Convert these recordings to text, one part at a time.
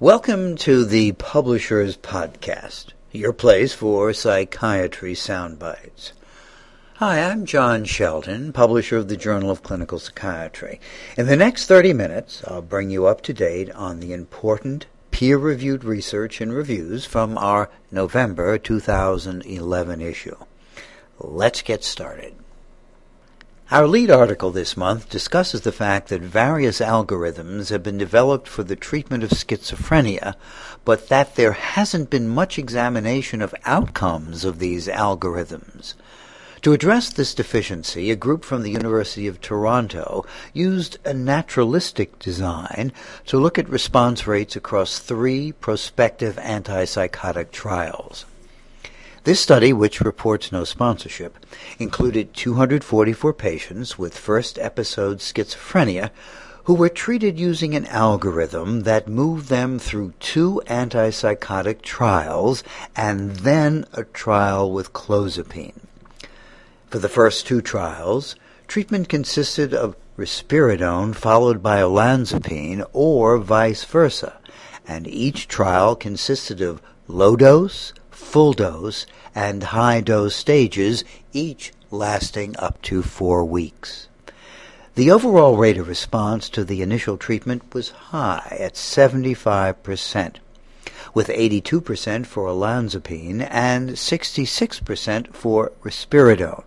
Welcome to the Publishers Podcast, your place for psychiatry soundbites. Hi, I'm John Shelton, publisher of the Journal of Clinical Psychiatry. In the next 30 minutes, I'll bring you up to date on the important peer reviewed research and reviews from our November 2011 issue. Let's get started. Our lead article this month discusses the fact that various algorithms have been developed for the treatment of schizophrenia, but that there hasn't been much examination of outcomes of these algorithms. To address this deficiency, a group from the University of Toronto used a naturalistic design to look at response rates across three prospective antipsychotic trials. This study, which reports no sponsorship, included 244 patients with first episode schizophrenia who were treated using an algorithm that moved them through two antipsychotic trials and then a trial with clozapine. For the first two trials, treatment consisted of risperidone followed by olanzapine or vice versa, and each trial consisted of low dose, full dose, and high dose stages, each lasting up to four weeks. The overall rate of response to the initial treatment was high at 75%, with 82% for olanzapine and 66% for risperidone.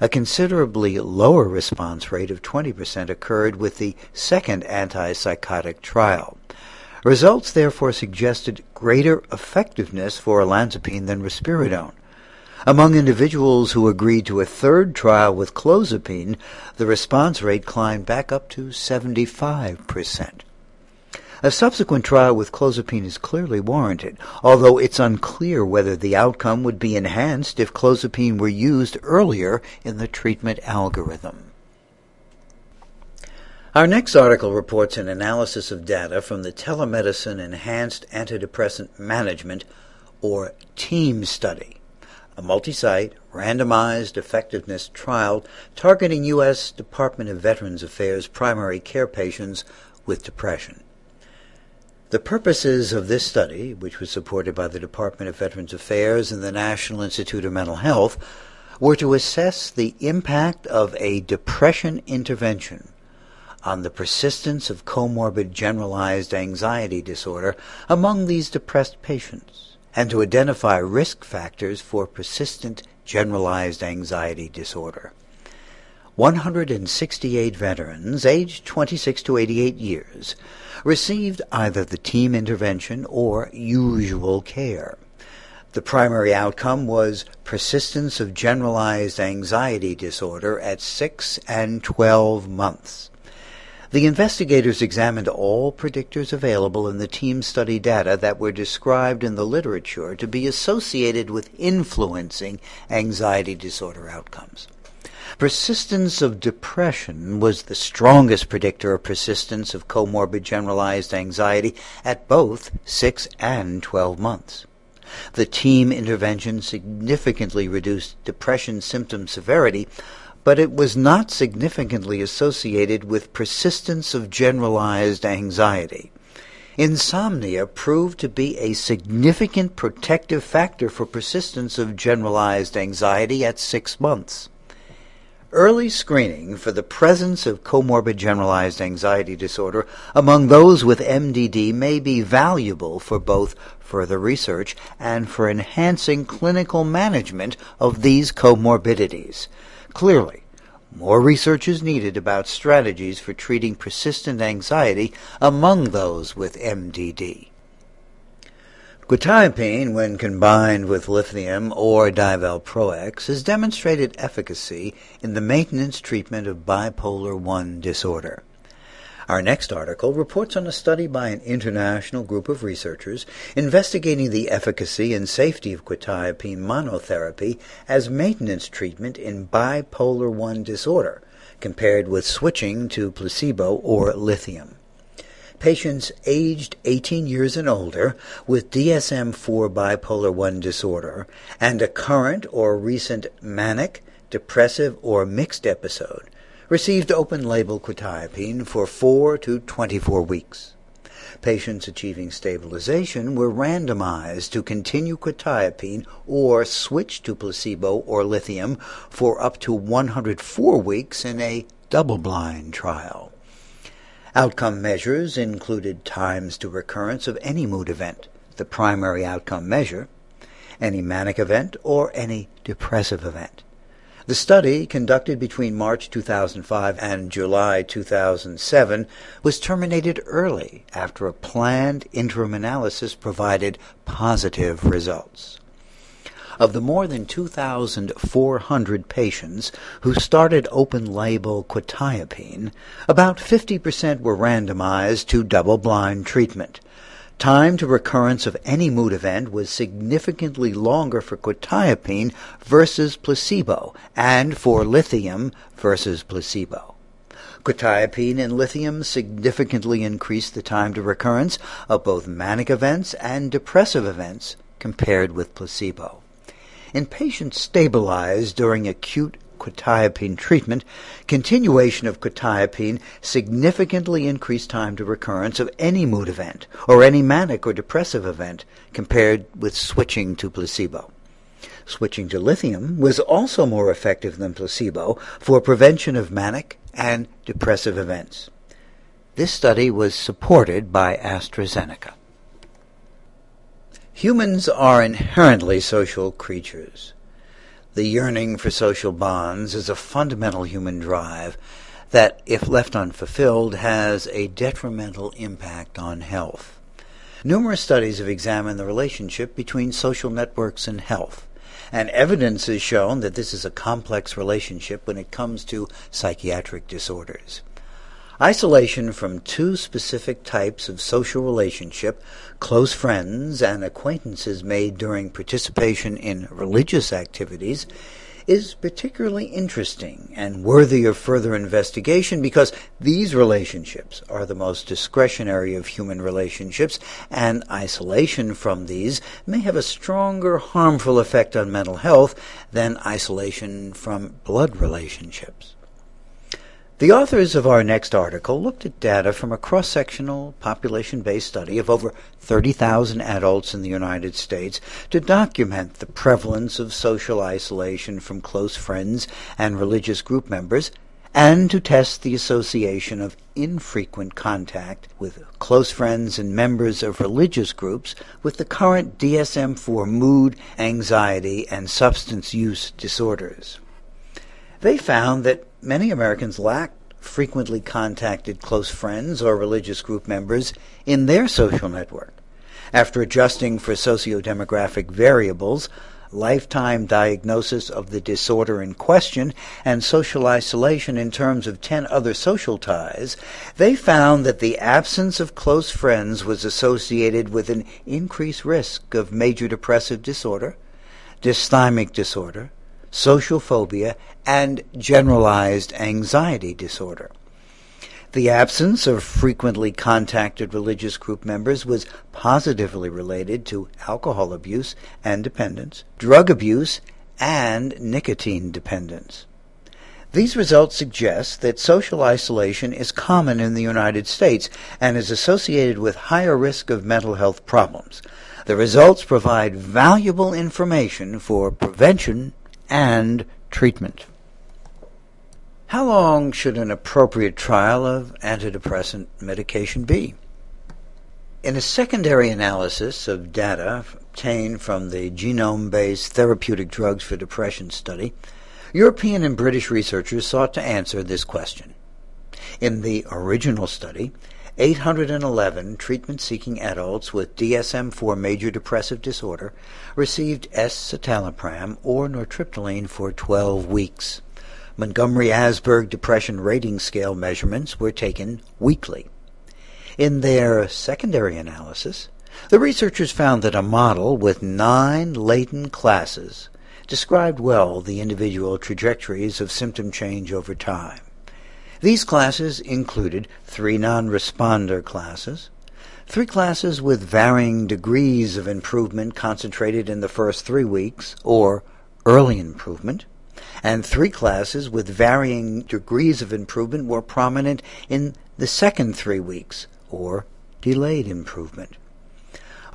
A considerably lower response rate of 20% occurred with the second antipsychotic trial. Results therefore suggested greater effectiveness for olanzapine than risperidone. Among individuals who agreed to a third trial with clozapine, the response rate climbed back up to 75%. A subsequent trial with clozapine is clearly warranted, although it's unclear whether the outcome would be enhanced if clozapine were used earlier in the treatment algorithm. Our next article reports an analysis of data from the Telemedicine Enhanced Antidepressant Management, or TEAM study, a multi site, randomized effectiveness trial targeting U.S. Department of Veterans Affairs primary care patients with depression. The purposes of this study, which was supported by the Department of Veterans Affairs and the National Institute of Mental Health, were to assess the impact of a depression intervention on the persistence of comorbid generalized anxiety disorder among these depressed patients and to identify risk factors for persistent generalized anxiety disorder. 168 veterans aged 26 to 88 years received either the team intervention or usual care. The primary outcome was persistence of generalized anxiety disorder at 6 and 12 months. The investigators examined all predictors available in the team study data that were described in the literature to be associated with influencing anxiety disorder outcomes. Persistence of depression was the strongest predictor of persistence of comorbid generalized anxiety at both 6 and 12 months. The team intervention significantly reduced depression symptom severity but it was not significantly associated with persistence of generalized anxiety. Insomnia proved to be a significant protective factor for persistence of generalized anxiety at six months. Early screening for the presence of comorbid generalized anxiety disorder among those with MDD may be valuable for both further research and for enhancing clinical management of these comorbidities. Clearly, more research is needed about strategies for treating persistent anxiety among those with MDD. Quetiapine, when combined with lithium or divalproex, has demonstrated efficacy in the maintenance treatment of bipolar I disorder. Our next article reports on a study by an international group of researchers investigating the efficacy and safety of quetiapine monotherapy as maintenance treatment in bipolar I disorder compared with switching to placebo or lithium. Patients aged 18 years and older with DSM 4 bipolar I disorder and a current or recent manic, depressive, or mixed episode received open label quetiapine for 4 to 24 weeks. Patients achieving stabilization were randomized to continue quetiapine or switch to placebo or lithium for up to 104 weeks in a double-blind trial. Outcome measures included times to recurrence of any mood event, the primary outcome measure, any manic event, or any depressive event. The study, conducted between March 2005 and July 2007, was terminated early after a planned interim analysis provided positive results. Of the more than 2,400 patients who started open label quetiapine, about 50% were randomized to double blind treatment. Time to recurrence of any mood event was significantly longer for quetiapine versus placebo and for lithium versus placebo. Quetiapine and lithium significantly increased the time to recurrence of both manic events and depressive events compared with placebo. In patients stabilized during acute quetiapine treatment, continuation of quetiapine significantly increased time to recurrence of any mood event or any manic or depressive event compared with switching to placebo. Switching to lithium was also more effective than placebo for prevention of manic and depressive events. This study was supported by AstraZeneca. Humans are inherently social creatures. The yearning for social bonds is a fundamental human drive that, if left unfulfilled, has a detrimental impact on health. Numerous studies have examined the relationship between social networks and health, and evidence has shown that this is a complex relationship when it comes to psychiatric disorders. Isolation from two specific types of social relationship, close friends and acquaintances made during participation in religious activities, is particularly interesting and worthy of further investigation because these relationships are the most discretionary of human relationships, and isolation from these may have a stronger harmful effect on mental health than isolation from blood relationships. The authors of our next article looked at data from a cross sectional, population based study of over 30,000 adults in the United States to document the prevalence of social isolation from close friends and religious group members and to test the association of infrequent contact with close friends and members of religious groups with the current DSM 4 mood, anxiety, and substance use disorders. They found that many Americans lack frequently contacted close friends or religious group members in their social network. After adjusting for socio-demographic variables, lifetime diagnosis of the disorder in question, and social isolation in terms of 10 other social ties, they found that the absence of close friends was associated with an increased risk of major depressive disorder, dysthymic disorder, social phobia, and generalized anxiety disorder. The absence of frequently contacted religious group members was positively related to alcohol abuse and dependence, drug abuse, and nicotine dependence. These results suggest that social isolation is common in the United States and is associated with higher risk of mental health problems. The results provide valuable information for prevention and treatment. How long should an appropriate trial of antidepressant medication be? In a secondary analysis of data obtained from the genome based therapeutic drugs for depression study, European and British researchers sought to answer this question. In the original study, 811 treatment seeking adults with DSM 4 major depressive disorder received escitalopram or nortriptyline for 12 weeks. Montgomery Asberg Depression Rating Scale measurements were taken weekly. In their secondary analysis, the researchers found that a model with nine latent classes described well the individual trajectories of symptom change over time. These classes included three non-responder classes, three classes with varying degrees of improvement concentrated in the first three weeks, or early improvement, and three classes with varying degrees of improvement more prominent in the second three weeks, or delayed improvement.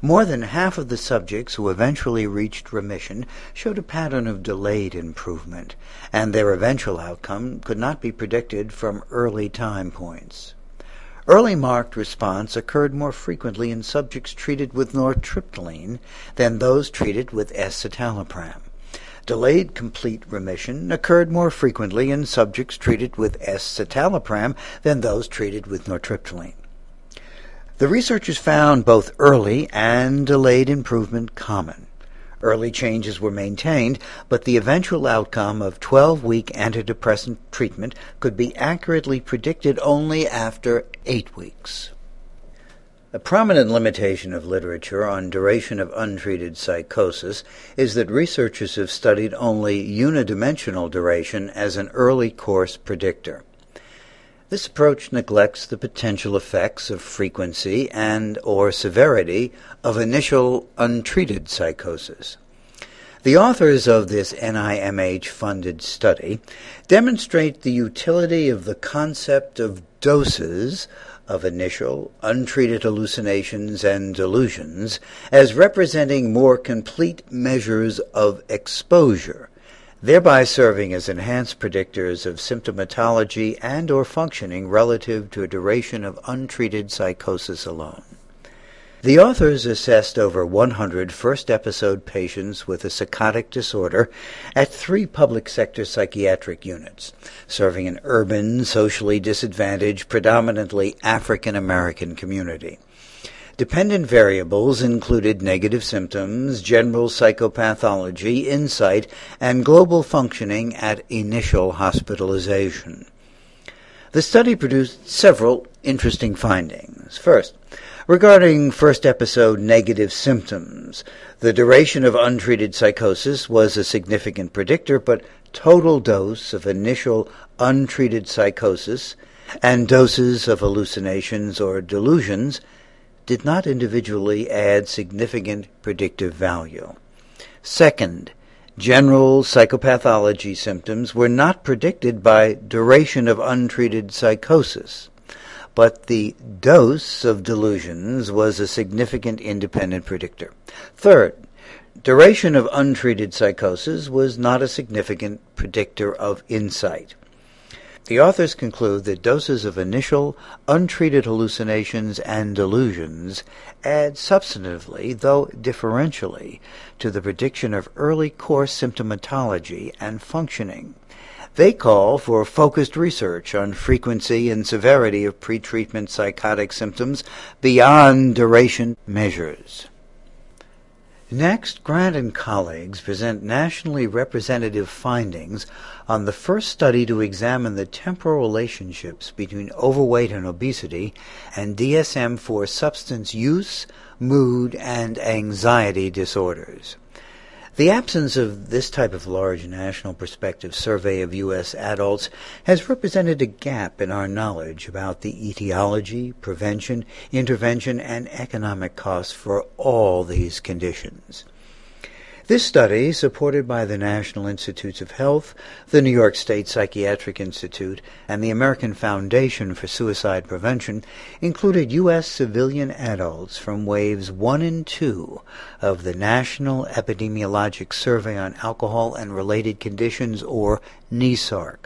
More than half of the subjects who eventually reached remission showed a pattern of delayed improvement, and their eventual outcome could not be predicted from early time points. Early marked response occurred more frequently in subjects treated with nortriptyline than those treated with escitalopram. Delayed complete remission occurred more frequently in subjects treated with escitalopram than those treated with nortriptyline. The researchers found both early and delayed improvement common. Early changes were maintained, but the eventual outcome of 12 week antidepressant treatment could be accurately predicted only after 8 weeks. A prominent limitation of literature on duration of untreated psychosis is that researchers have studied only unidimensional duration as an early course predictor. This approach neglects the potential effects of frequency and or severity of initial untreated psychosis. The authors of this NIMH funded study demonstrate the utility of the concept of doses of initial untreated hallucinations and delusions as representing more complete measures of exposure thereby serving as enhanced predictors of symptomatology and or functioning relative to a duration of untreated psychosis alone. The authors assessed over 100 first episode patients with a psychotic disorder at three public sector psychiatric units, serving an urban, socially disadvantaged, predominantly African American community. Dependent variables included negative symptoms, general psychopathology, insight, and global functioning at initial hospitalization. The study produced several interesting findings. First, regarding first episode negative symptoms, the duration of untreated psychosis was a significant predictor, but total dose of initial untreated psychosis and doses of hallucinations or delusions did not individually add significant predictive value. Second, general psychopathology symptoms were not predicted by duration of untreated psychosis, but the dose of delusions was a significant independent predictor. Third, duration of untreated psychosis was not a significant predictor of insight. The authors conclude that doses of initial, untreated hallucinations and delusions add substantively, though differentially, to the prediction of early course symptomatology and functioning. They call for focused research on frequency and severity of pretreatment psychotic symptoms beyond duration measures. Next, Grant and colleagues present nationally representative findings on the first study to examine the temporal relationships between overweight and obesity and DSM 4 substance use, mood, and anxiety disorders. The absence of this type of large national prospective survey of U.S. adults has represented a gap in our knowledge about the etiology, prevention, intervention, and economic costs for all these conditions. This study, supported by the National Institutes of Health, the New York State Psychiatric Institute, and the American Foundation for Suicide Prevention, included U.S. civilian adults from waves 1 and 2 of the National Epidemiologic Survey on Alcohol and Related Conditions, or NESARC.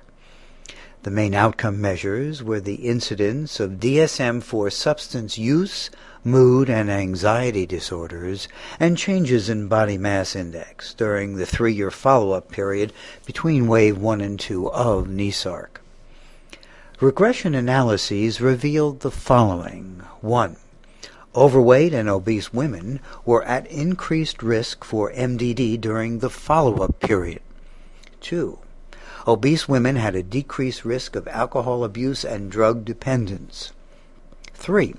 The main outcome measures were the incidence of DSM 4 substance use, mood and anxiety disorders, and changes in body mass index during the three year follow up period between wave 1 and 2 of NESARC. Regression analyses revealed the following 1. Overweight and obese women were at increased risk for MDD during the follow up period. 2. Obese women had a decreased risk of alcohol abuse and drug dependence. 3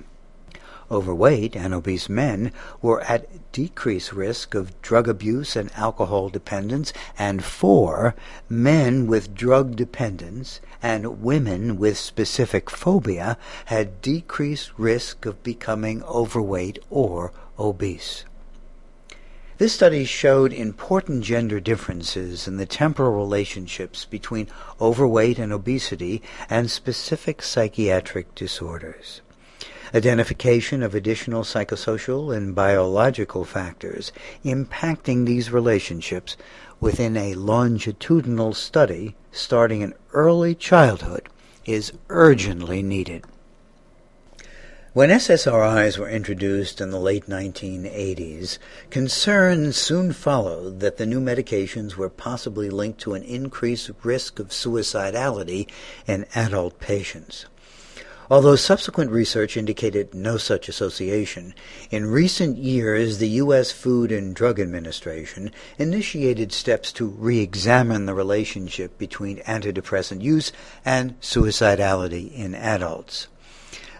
overweight and obese men were at decreased risk of drug abuse and alcohol dependence, and four, men with drug dependence and women with specific phobia had decreased risk of becoming overweight or obese. This study showed important gender differences in the temporal relationships between overweight and obesity and specific psychiatric disorders. Identification of additional psychosocial and biological factors impacting these relationships within a longitudinal study starting in early childhood is urgently needed. When SSRIs were introduced in the late 1980s, concerns soon followed that the new medications were possibly linked to an increased risk of suicidality in adult patients. Although subsequent research indicated no such association, in recent years the U.S. Food and Drug Administration initiated steps to re examine the relationship between antidepressant use and suicidality in adults.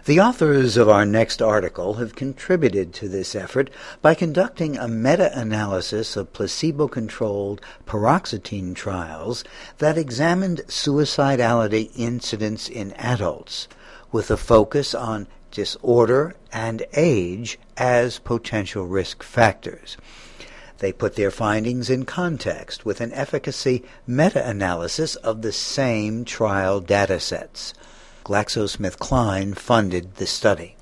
The authors of our next article have contributed to this effort by conducting a meta-analysis of placebo-controlled paroxetine trials that examined suicidality incidence in adults with a focus on disorder and age as potential risk factors. They put their findings in context with an efficacy meta-analysis of the same trial datasets. GlaxoSmithKline funded the study.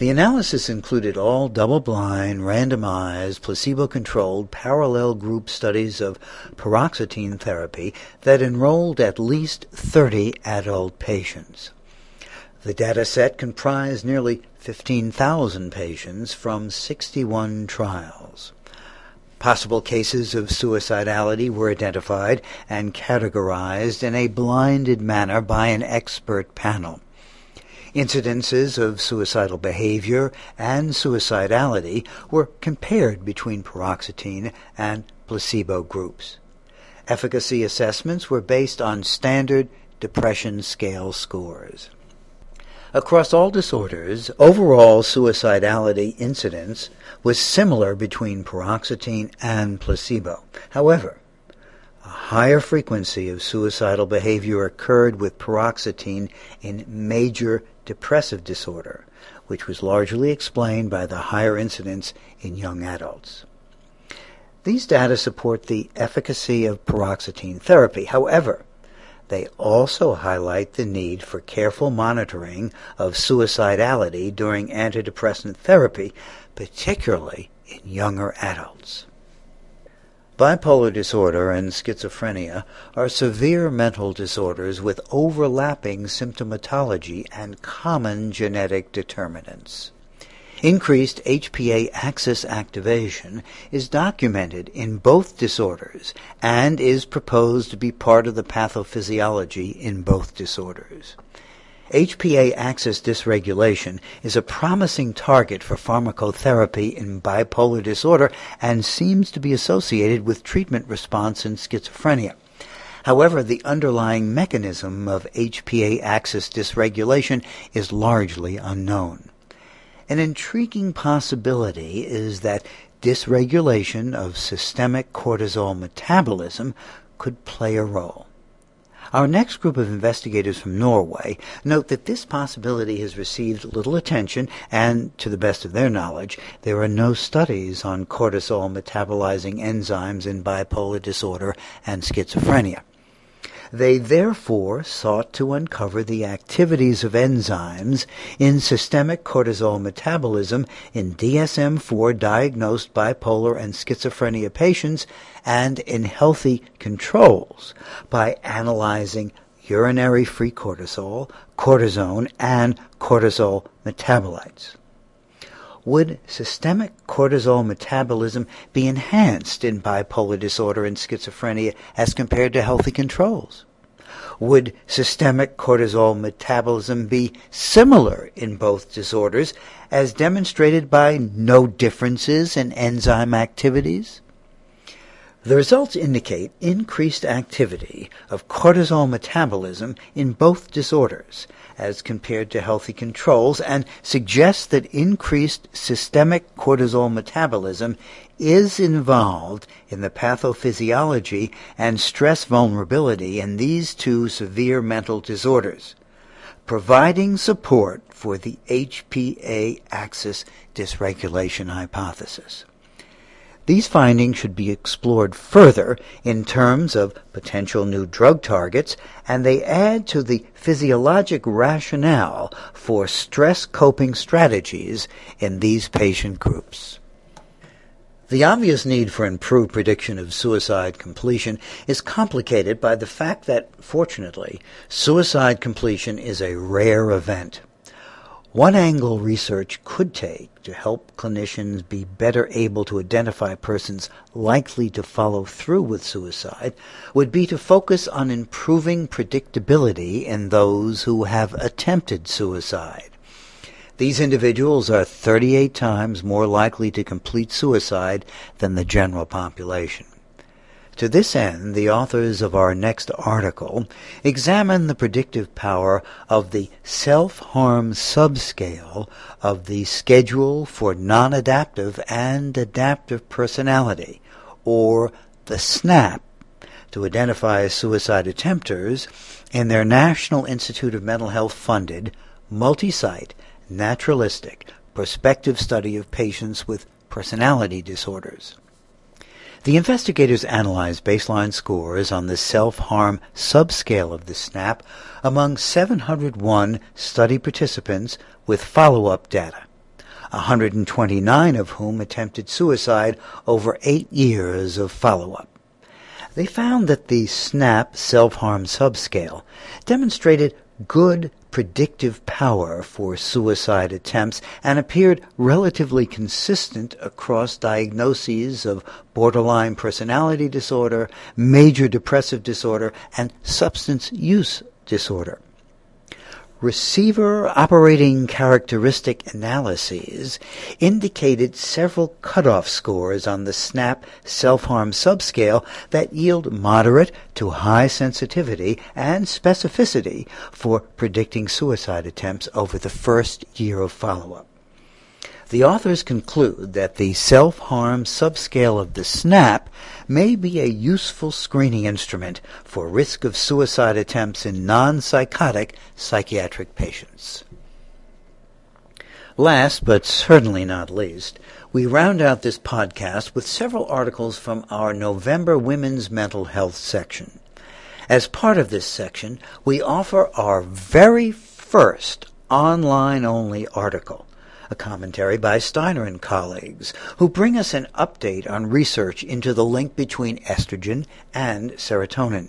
The analysis included all double-blind, randomized, placebo-controlled, parallel group studies of paroxetine therapy that enrolled at least 30 adult patients. The data set comprised nearly 15,000 patients from 61 trials. Possible cases of suicidality were identified and categorized in a blinded manner by an expert panel. Incidences of suicidal behavior and suicidality were compared between paroxetine and placebo groups. Efficacy assessments were based on standard depression scale scores. Across all disorders, overall suicidality incidence was similar between paroxetine and placebo. However, higher frequency of suicidal behavior occurred with paroxetine in major depressive disorder, which was largely explained by the higher incidence in young adults. These data support the efficacy of paroxetine therapy. However, they also highlight the need for careful monitoring of suicidality during antidepressant therapy, particularly in younger adults. Bipolar disorder and schizophrenia are severe mental disorders with overlapping symptomatology and common genetic determinants. Increased HPA axis activation is documented in both disorders and is proposed to be part of the pathophysiology in both disorders. HPA axis dysregulation is a promising target for pharmacotherapy in bipolar disorder and seems to be associated with treatment response in schizophrenia. However, the underlying mechanism of HPA axis dysregulation is largely unknown. An intriguing possibility is that dysregulation of systemic cortisol metabolism could play a role. Our next group of investigators from Norway note that this possibility has received little attention, and to the best of their knowledge, there are no studies on cortisol metabolizing enzymes in bipolar disorder and schizophrenia. They therefore sought to uncover the activities of enzymes in systemic cortisol metabolism in DSM-4 diagnosed bipolar and schizophrenia patients and in healthy controls by analyzing urinary free cortisol, cortisone, and cortisol metabolites. Would systemic cortisol metabolism be enhanced in bipolar disorder and schizophrenia as compared to healthy controls? Would systemic cortisol metabolism be similar in both disorders as demonstrated by no differences in enzyme activities? The results indicate increased activity of cortisol metabolism in both disorders as compared to healthy controls and suggest that increased systemic cortisol metabolism is involved in the pathophysiology and stress vulnerability in these two severe mental disorders, providing support for the HPA axis dysregulation hypothesis. These findings should be explored further in terms of potential new drug targets, and they add to the physiologic rationale for stress coping strategies in these patient groups. The obvious need for improved prediction of suicide completion is complicated by the fact that, fortunately, suicide completion is a rare event. One angle research could take to help clinicians be better able to identify persons likely to follow through with suicide would be to focus on improving predictability in those who have attempted suicide. These individuals are 38 times more likely to complete suicide than the general population. To this end, the authors of our next article examine the predictive power of the self-harm subscale of the Schedule for Non-Adaptive and Adaptive Personality, or the SNAP, to identify suicide attempters in their National Institute of Mental Health funded, multi-site, naturalistic, prospective study of patients with personality disorders. The investigators analyzed baseline scores on the self-harm subscale of the SNAP among 701 study participants with follow-up data, 129 of whom attempted suicide over eight years of follow-up. They found that the SNAP self-harm subscale demonstrated good predictive power for suicide attempts and appeared relatively consistent across diagnoses of borderline personality disorder, major depressive disorder, and substance use disorder receiver operating characteristic analyses indicated several cutoff scores on the SNAP self-harm subscale that yield moderate to high sensitivity and specificity for predicting suicide attempts over the first year of follow-up. The authors conclude that the self-harm subscale of the SNAP may be a useful screening instrument for risk of suicide attempts in non-psychotic psychiatric patients. Last, but certainly not least, we round out this podcast with several articles from our November Women's Mental Health section. As part of this section, we offer our very first online only article a commentary by Steiner and colleagues, who bring us an update on research into the link between estrogen and serotonin.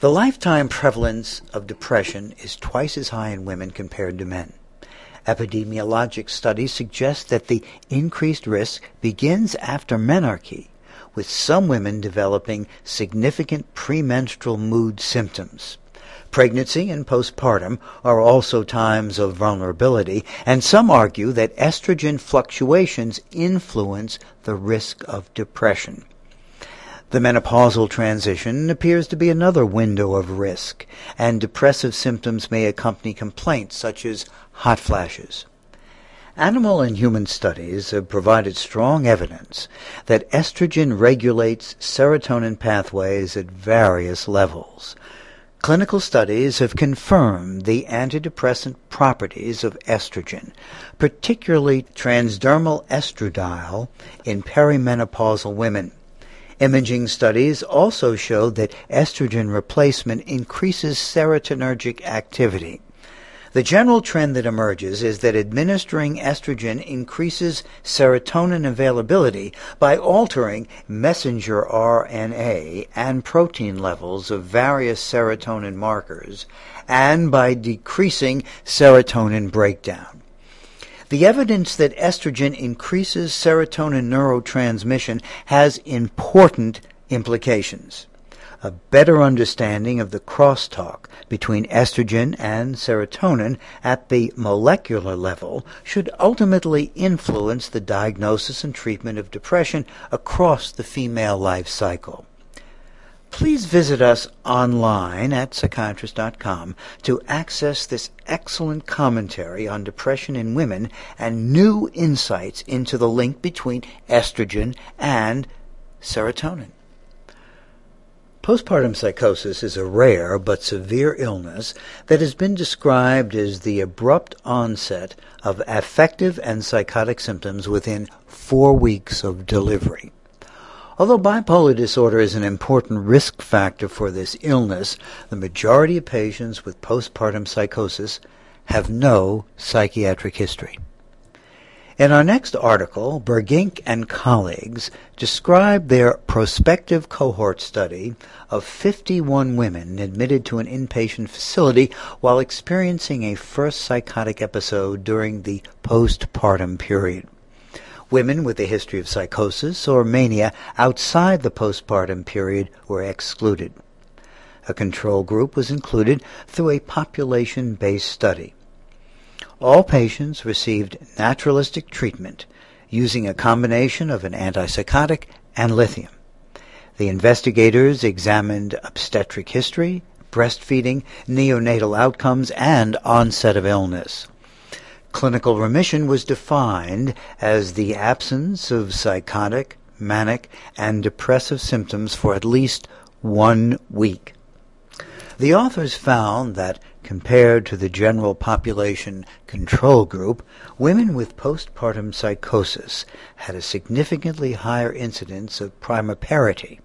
The lifetime prevalence of depression is twice as high in women compared to men. Epidemiologic studies suggest that the increased risk begins after menarche, with some women developing significant premenstrual mood symptoms. Pregnancy and postpartum are also times of vulnerability, and some argue that estrogen fluctuations influence the risk of depression. The menopausal transition appears to be another window of risk, and depressive symptoms may accompany complaints such as hot flashes. Animal and human studies have provided strong evidence that estrogen regulates serotonin pathways at various levels. Clinical studies have confirmed the antidepressant properties of estrogen, particularly transdermal estradiol in perimenopausal women. Imaging studies also showed that estrogen replacement increases serotonergic activity. The general trend that emerges is that administering estrogen increases serotonin availability by altering messenger RNA and protein levels of various serotonin markers and by decreasing serotonin breakdown. The evidence that estrogen increases serotonin neurotransmission has important implications a better understanding of the crosstalk between estrogen and serotonin at the molecular level should ultimately influence the diagnosis and treatment of depression across the female life cycle. Please visit us online at psychiatrist.com to access this excellent commentary on depression in women and new insights into the link between estrogen and serotonin. Postpartum psychosis is a rare but severe illness that has been described as the abrupt onset of affective and psychotic symptoms within four weeks of delivery. Although bipolar disorder is an important risk factor for this illness, the majority of patients with postpartum psychosis have no psychiatric history. In our next article, Bergink and colleagues describe their prospective cohort study of 51 women admitted to an inpatient facility while experiencing a first psychotic episode during the postpartum period. Women with a history of psychosis or mania outside the postpartum period were excluded. A control group was included through a population based study all patients received naturalistic treatment using a combination of an antipsychotic and lithium. The investigators examined obstetric history, breastfeeding, neonatal outcomes, and onset of illness. Clinical remission was defined as the absence of psychotic, manic, and depressive symptoms for at least one week. The authors found that compared to the general population control group, women with postpartum psychosis had a significantly higher incidence of primiparity.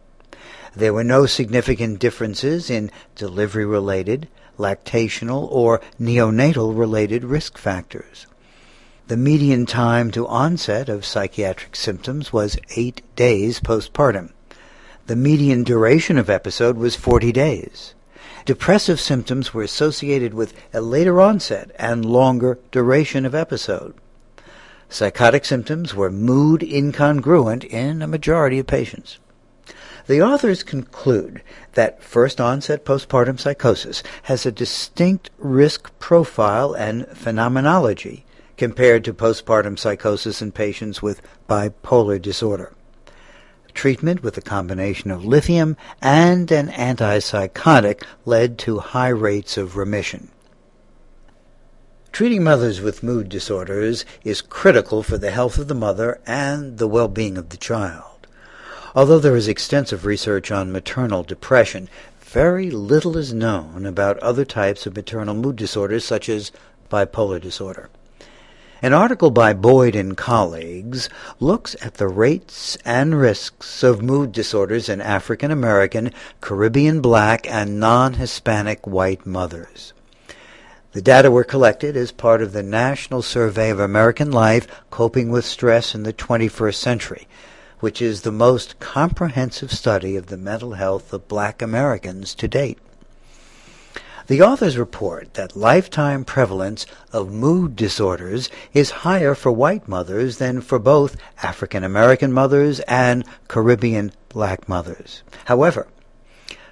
There were no significant differences in delivery related, lactational, or neonatal related risk factors. The median time to onset of psychiatric symptoms was eight days postpartum. The median duration of episode was 40 days. Depressive symptoms were associated with a later onset and longer duration of episode. Psychotic symptoms were mood incongruent in a majority of patients. The authors conclude that first onset postpartum psychosis has a distinct risk profile and phenomenology compared to postpartum psychosis in patients with bipolar disorder. Treatment with a combination of lithium and an antipsychotic led to high rates of remission. Treating mothers with mood disorders is critical for the health of the mother and the well-being of the child. Although there is extensive research on maternal depression, very little is known about other types of maternal mood disorders such as bipolar disorder. An article by Boyd and colleagues looks at the rates and risks of mood disorders in African American, Caribbean black, and non Hispanic white mothers. The data were collected as part of the National Survey of American Life Coping with Stress in the 21st Century, which is the most comprehensive study of the mental health of black Americans to date. The authors report that lifetime prevalence of mood disorders is higher for white mothers than for both African American mothers and Caribbean black mothers. However,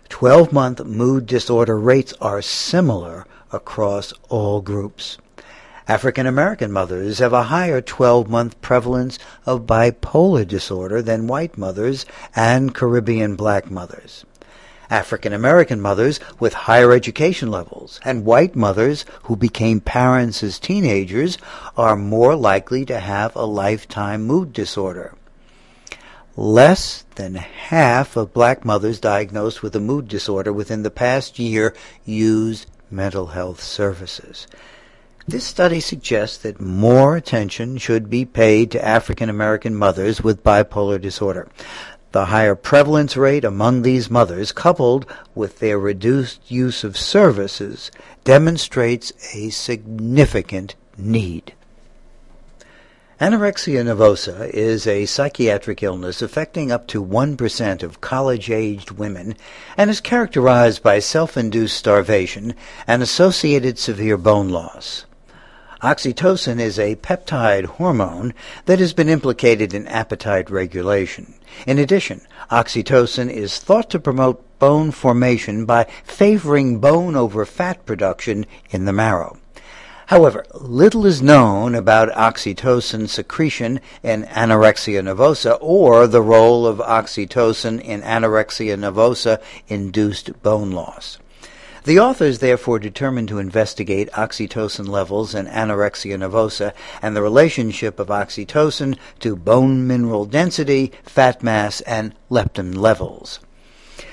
12 month mood disorder rates are similar across all groups. African American mothers have a higher 12 month prevalence of bipolar disorder than white mothers and Caribbean black mothers. African American mothers with higher education levels and white mothers who became parents as teenagers are more likely to have a lifetime mood disorder. Less than half of black mothers diagnosed with a mood disorder within the past year used mental health services. This study suggests that more attention should be paid to African American mothers with bipolar disorder. The higher prevalence rate among these mothers, coupled with their reduced use of services, demonstrates a significant need. Anorexia nervosa is a psychiatric illness affecting up to 1% of college aged women and is characterized by self induced starvation and associated severe bone loss. Oxytocin is a peptide hormone that has been implicated in appetite regulation. In addition, oxytocin is thought to promote bone formation by favoring bone over fat production in the marrow. However, little is known about oxytocin secretion in anorexia nervosa or the role of oxytocin in anorexia nervosa induced bone loss. The authors therefore determined to investigate oxytocin levels in anorexia nervosa and the relationship of oxytocin to bone mineral density, fat mass, and leptin levels.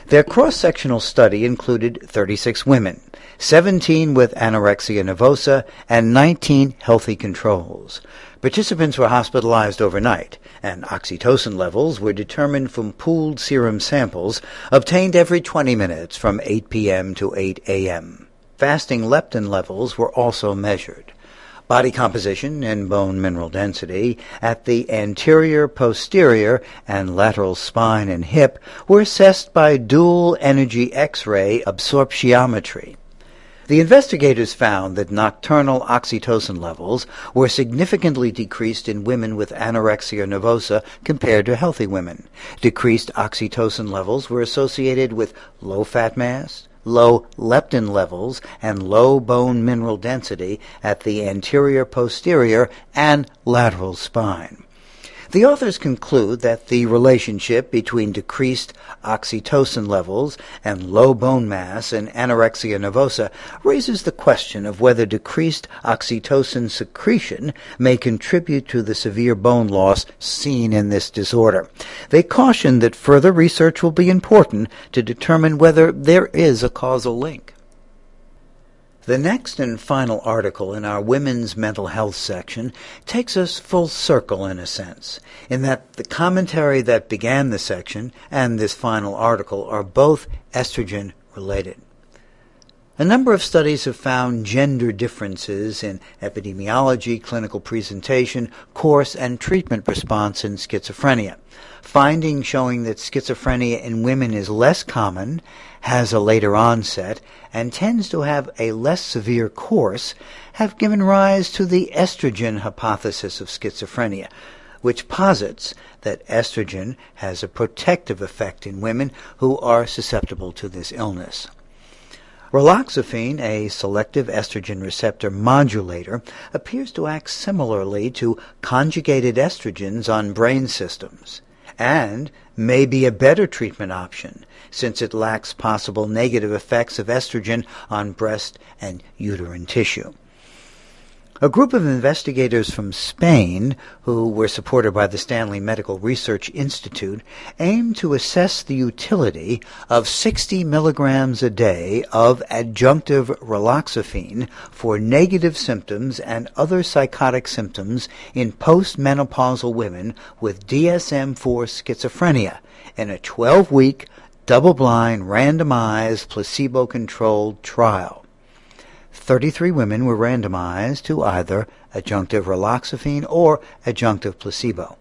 Their cross-sectional study included 36 women, 17 with anorexia nervosa, and 19 healthy controls. Participants were hospitalized overnight, and oxytocin levels were determined from pooled serum samples obtained every 20 minutes from 8 p.m. to 8 a.m. Fasting leptin levels were also measured. Body composition and bone mineral density at the anterior, posterior, and lateral spine and hip were assessed by dual energy X-ray absorptiometry. The investigators found that nocturnal oxytocin levels were significantly decreased in women with anorexia nervosa compared to healthy women. Decreased oxytocin levels were associated with low fat mass, low leptin levels, and low bone mineral density at the anterior, posterior, and lateral spine. The authors conclude that the relationship between decreased oxytocin levels and low bone mass in anorexia nervosa raises the question of whether decreased oxytocin secretion may contribute to the severe bone loss seen in this disorder. They caution that further research will be important to determine whether there is a causal link. The next and final article in our Women's Mental Health section takes us full circle in a sense, in that the commentary that began the section and this final article are both estrogen related. A number of studies have found gender differences in epidemiology, clinical presentation, course, and treatment response in schizophrenia. Findings showing that schizophrenia in women is less common, has a later onset, and tends to have a less severe course have given rise to the estrogen hypothesis of schizophrenia, which posits that estrogen has a protective effect in women who are susceptible to this illness. Raloxifene, a selective estrogen receptor modulator, appears to act similarly to conjugated estrogens on brain systems and may be a better treatment option since it lacks possible negative effects of estrogen on breast and uterine tissue. A group of investigators from Spain, who were supported by the Stanley Medical Research Institute, aimed to assess the utility of 60 milligrams a day of adjunctive raloxifene for negative symptoms and other psychotic symptoms in postmenopausal women with DSM 4 schizophrenia in a 12 week, double blind, randomized, placebo controlled trial. 33 women were randomized to either adjunctive raloxifene or adjunctive placebo.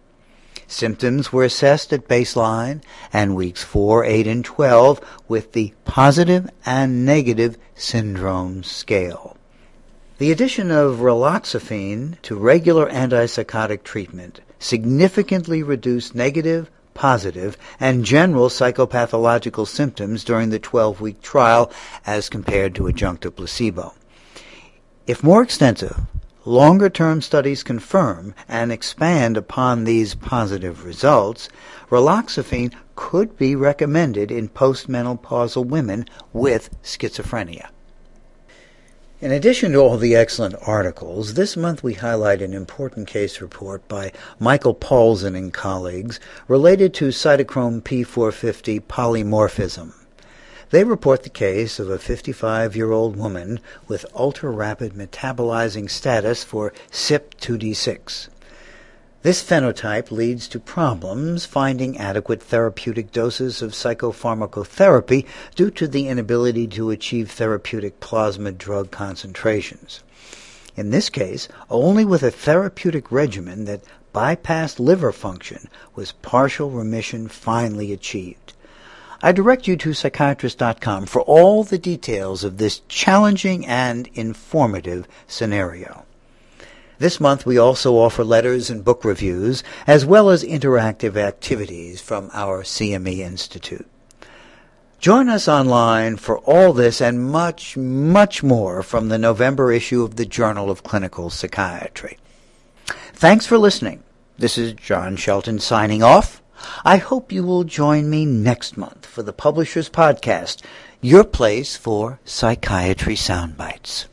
Symptoms were assessed at baseline and weeks 4, 8, and 12 with the positive and negative syndrome scale. The addition of raloxifene to regular antipsychotic treatment significantly reduced negative, positive, and general psychopathological symptoms during the 12 week trial as compared to adjunctive placebo. If more extensive, longer term studies confirm and expand upon these positive results, raloxifene could be recommended in postmenopausal women with schizophrenia. In addition to all the excellent articles, this month we highlight an important case report by Michael Paulsen and colleagues related to cytochrome P450 polymorphism. They report the case of a 55 year old woman with ultra rapid metabolizing status for CYP2D6. This phenotype leads to problems finding adequate therapeutic doses of psychopharmacotherapy due to the inability to achieve therapeutic plasma drug concentrations. In this case, only with a therapeutic regimen that bypassed liver function was partial remission finally achieved. I direct you to psychiatrist.com for all the details of this challenging and informative scenario. This month we also offer letters and book reviews, as well as interactive activities from our CME Institute. Join us online for all this and much, much more from the November issue of the Journal of Clinical Psychiatry. Thanks for listening. This is John Shelton signing off. I hope you will join me next month for the Publishers Podcast, your place for psychiatry soundbites.